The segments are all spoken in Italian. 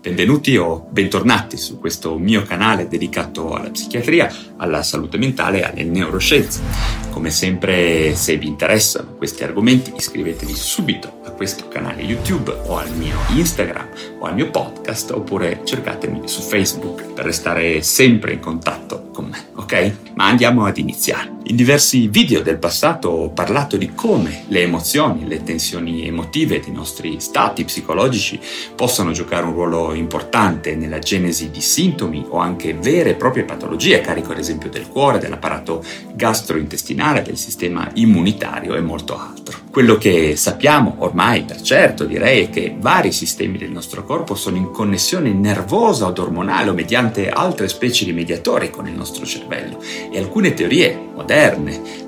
Benvenuti o bentornati su questo mio canale dedicato alla psichiatria, alla salute mentale e alle neuroscienze. Come sempre, se vi interessano questi argomenti, iscrivetevi subito a questo canale YouTube o al mio Instagram o al mio podcast oppure cercatemi su Facebook per restare sempre in contatto con me, ok? Ma andiamo ad iniziare. In diversi video del passato ho parlato di come le emozioni, le tensioni emotive dei nostri stati psicologici possono giocare un ruolo importante nella genesi di sintomi o anche vere e proprie patologie, a carico ad esempio del cuore, dell'apparato gastrointestinale, del sistema immunitario e molto altro. Quello che sappiamo ormai per certo direi è che vari sistemi del nostro corpo sono in connessione nervosa o ormonale o mediante altre specie di mediatori con il nostro cervello e alcune teorie moderne,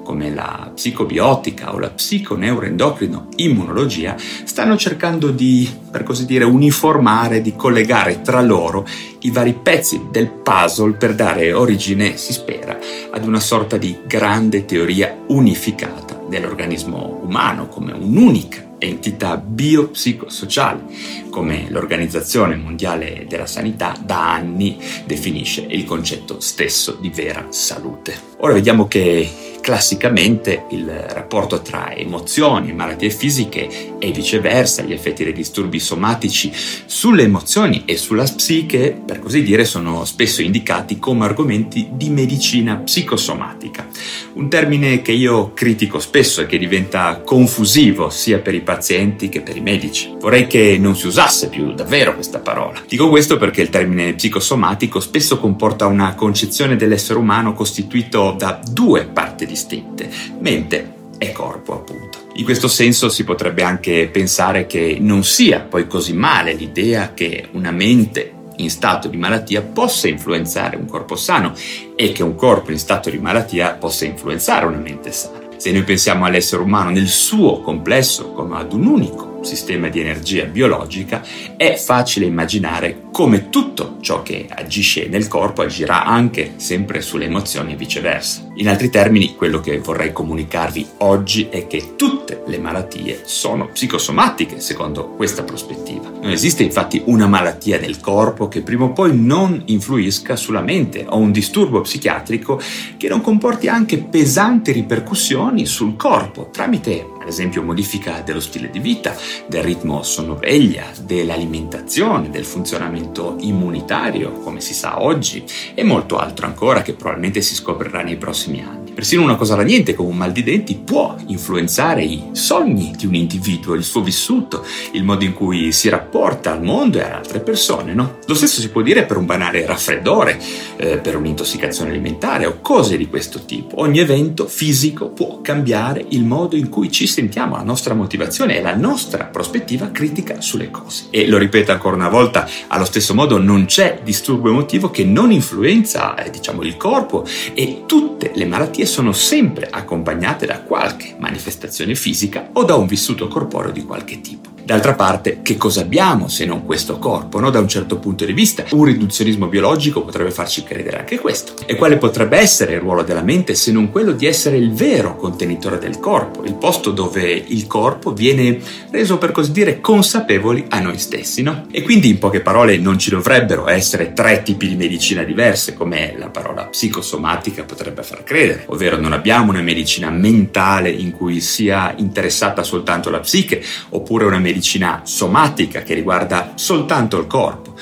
come la psicobiotica o la psiconeuroendocrino immunologia, stanno cercando di, per così dire, uniformare, di collegare tra loro i vari pezzi del puzzle per dare origine, si spera, ad una sorta di grande teoria unificata dell'organismo umano come un'unica entità biopsicosociale, come l'Organizzazione Mondiale della Sanità da anni definisce il concetto stesso di vera salute. Ora vediamo che classicamente il rapporto tra emozioni e malattie fisiche e viceversa, gli effetti dei disturbi somatici sulle emozioni e sulla psiche, per così dire, sono spesso indicati come argomenti di medicina psicosomatica, un termine che io critico spesso e che diventa confusivo sia per i pazienti che per i medici. Vorrei che non si usasse più davvero questa parola. Dico questo perché il termine psicosomatico spesso comporta una concezione dell'essere umano costituito da due parti distinte, mente e corpo appunto. In questo senso si potrebbe anche pensare che non sia poi così male l'idea che una mente in stato di malattia possa influenzare un corpo sano e che un corpo in stato di malattia possa influenzare una mente sana. Se noi pensiamo all'essere umano nel suo complesso come ad un unico sistema di energia biologica, è facile immaginare come tutto ciò che agisce nel corpo agirà anche sempre sulle emozioni e viceversa. In altri termini, quello che vorrei comunicarvi oggi è che tutte le malattie sono psicosomatiche secondo questa prospettiva. Non esiste infatti una malattia del corpo che prima o poi non influisca sulla mente o un disturbo psichiatrico che non comporti anche pesanti ripercussioni sul corpo tramite ad esempio modifica dello stile di vita, del ritmo sonno-veglia, dell'alimentazione, del funzionamento immunitario, come si sa oggi, e molto altro ancora che probabilmente si scoprirà nei prossimi anni. Persino una cosa da niente come un mal di denti può influenzare i sogni di un individuo, il suo vissuto, il modo in cui si rapporta al mondo e ad altre persone, no? Lo stesso si può dire per un banale raffreddore, eh, per un'intossicazione alimentare o cose di questo tipo. Ogni evento fisico può cambiare il modo in cui ci sentiamo, la nostra motivazione e la nostra prospettiva critica sulle cose. E lo ripeto ancora una volta, allo stesso modo non c'è disturbo emotivo che non influenza, eh, diciamo, il corpo e tutte le malattie malattie sono sempre accompagnate da qualche manifestazione fisica o da un vissuto corporeo di qualche tipo. D'altra parte, che cosa abbiamo se non questo corpo, no? Da un certo punto di vista, un riduzionismo biologico potrebbe farci credere anche questo. E quale potrebbe essere il ruolo della mente se non quello di essere il vero contenitore del corpo, il posto dove il corpo viene reso per così dire consapevoli a noi stessi, no? E quindi in poche parole non ci dovrebbero essere tre tipi di medicina diverse, come la parola psicosomatica potrebbe far credere, ovvero non abbiamo una medicina mentale in cui sia interessata soltanto la psiche, oppure una medicina medicina somatica che riguarda soltanto il corpo,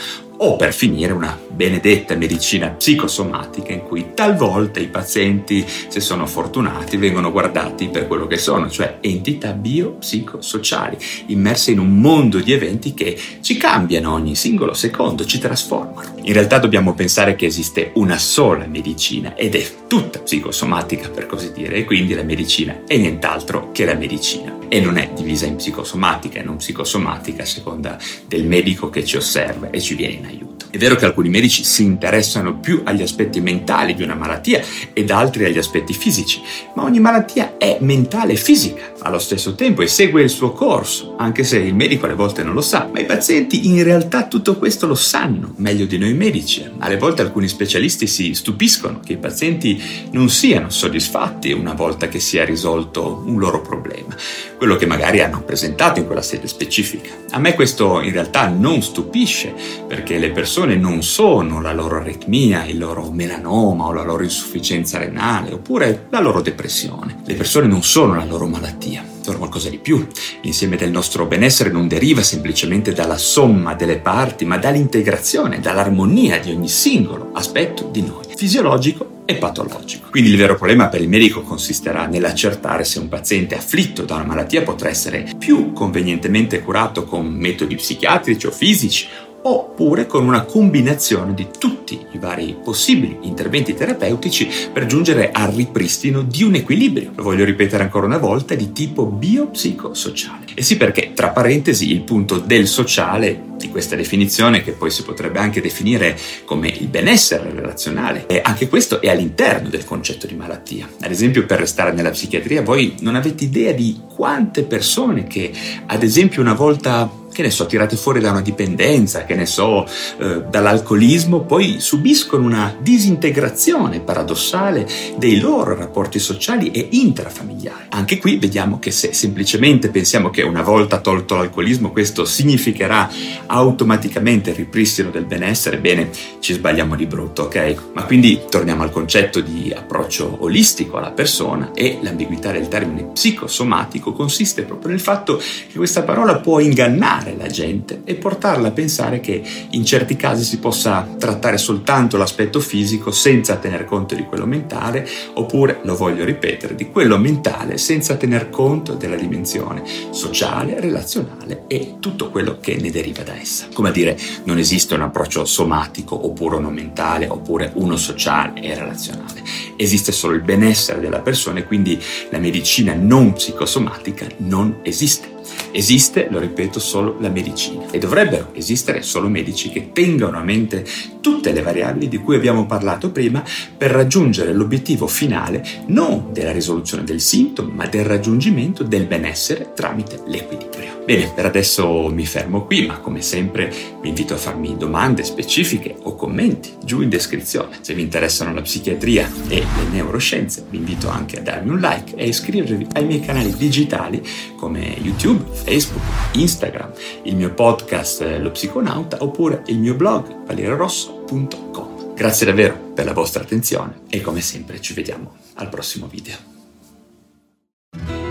o per finire una benedetta medicina psicosomatica in cui talvolta i pazienti, se sono fortunati, vengono guardati per quello che sono, cioè entità biopsicosociali, immerse in un mondo di eventi che ci cambiano ogni singolo secondo, ci trasformano. In realtà dobbiamo pensare che esiste una sola medicina ed è tutta psicosomatica per così dire, e quindi la medicina è nient'altro che la medicina e non è divisa in psicosomatica e non psicosomatica a seconda del medico che ci osserva e ci viene in aiuto. È vero che alcuni medici si interessano più agli aspetti mentali di una malattia ed altri agli aspetti fisici, ma ogni malattia è mentale e fisica allo stesso tempo e segue il suo corso, anche se il medico alle volte non lo sa, ma i pazienti in realtà tutto questo lo sanno meglio di noi medici. Alle volte alcuni specialisti si stupiscono che i pazienti non siano soddisfatti una volta che sia risolto un loro problema, quello che magari hanno presentato in quella sede specifica. A me questo in realtà non stupisce, perché le persone non sono la loro aritmia, il loro melanoma o la loro insufficienza renale oppure la loro depressione. Le persone non sono la loro malattia sono qualcosa di più. L'insieme del nostro benessere non deriva semplicemente dalla somma delle parti, ma dall'integrazione, dall'armonia di ogni singolo aspetto di noi, fisiologico e patologico. Quindi il vero problema per il medico consisterà nell'accertare se un paziente afflitto da una malattia potrà essere più convenientemente curato con metodi psichiatrici o fisici oppure con una combinazione di tutti i vari possibili interventi terapeutici per giungere al ripristino di un equilibrio, lo voglio ripetere ancora una volta, di tipo biopsicosociale. E sì perché, tra parentesi, il punto del sociale di questa definizione, che poi si potrebbe anche definire come il benessere relazionale, e anche questo è all'interno del concetto di malattia. Ad esempio, per restare nella psichiatria, voi non avete idea di quante persone che, ad esempio, una volta che ne so, tirate fuori da una dipendenza, che ne so, eh, dall'alcolismo, poi subiscono una disintegrazione paradossale dei loro rapporti sociali e intrafamiliari. Anche qui vediamo che se semplicemente pensiamo che una volta tolto l'alcolismo questo significherà automaticamente il ripristino del benessere, bene, ci sbagliamo di brutto, ok? Ma quindi torniamo al concetto di approccio olistico alla persona e l'ambiguità del termine psicosomatico consiste proprio nel fatto che questa parola può ingannare ingannare la gente e portarla a pensare che in certi casi si possa trattare soltanto l'aspetto fisico senza tener conto di quello mentale, oppure, lo voglio ripetere, di quello mentale senza tener conto della dimensione sociale, relazionale e tutto quello che ne deriva da essa. Come a dire, non esiste un approccio somatico oppure uno mentale oppure uno sociale e relazionale. Esiste solo il benessere della persona e quindi la medicina non psicosomatica non esiste. Esiste, lo ripeto, solo la medicina e dovrebbero esistere solo medici che tengano a mente tutte le variabili di cui abbiamo parlato prima per raggiungere l'obiettivo finale non della risoluzione del sintomo, ma del raggiungimento del benessere tramite l'equilibrio. Bene, per adesso mi fermo qui, ma come sempre vi invito a farmi domande specifiche o commenti giù in descrizione. Se vi interessano la psichiatria e le neuroscienze, vi invito anche a darmi un like e a iscrivervi ai miei canali digitali come YouTube, Facebook, Instagram, il mio podcast eh, Lo Psiconauta oppure il mio blog valeriorosso.com. Grazie davvero per la vostra attenzione e come sempre ci vediamo al prossimo video.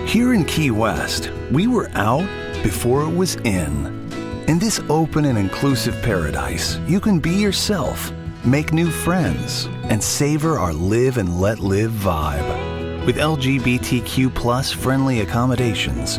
Here in Key West, we were out before it was in. In this open and inclusive paradise, you can be yourself, make new friends, and savor our live and let live vibe. With LGBTQ friendly accommodations,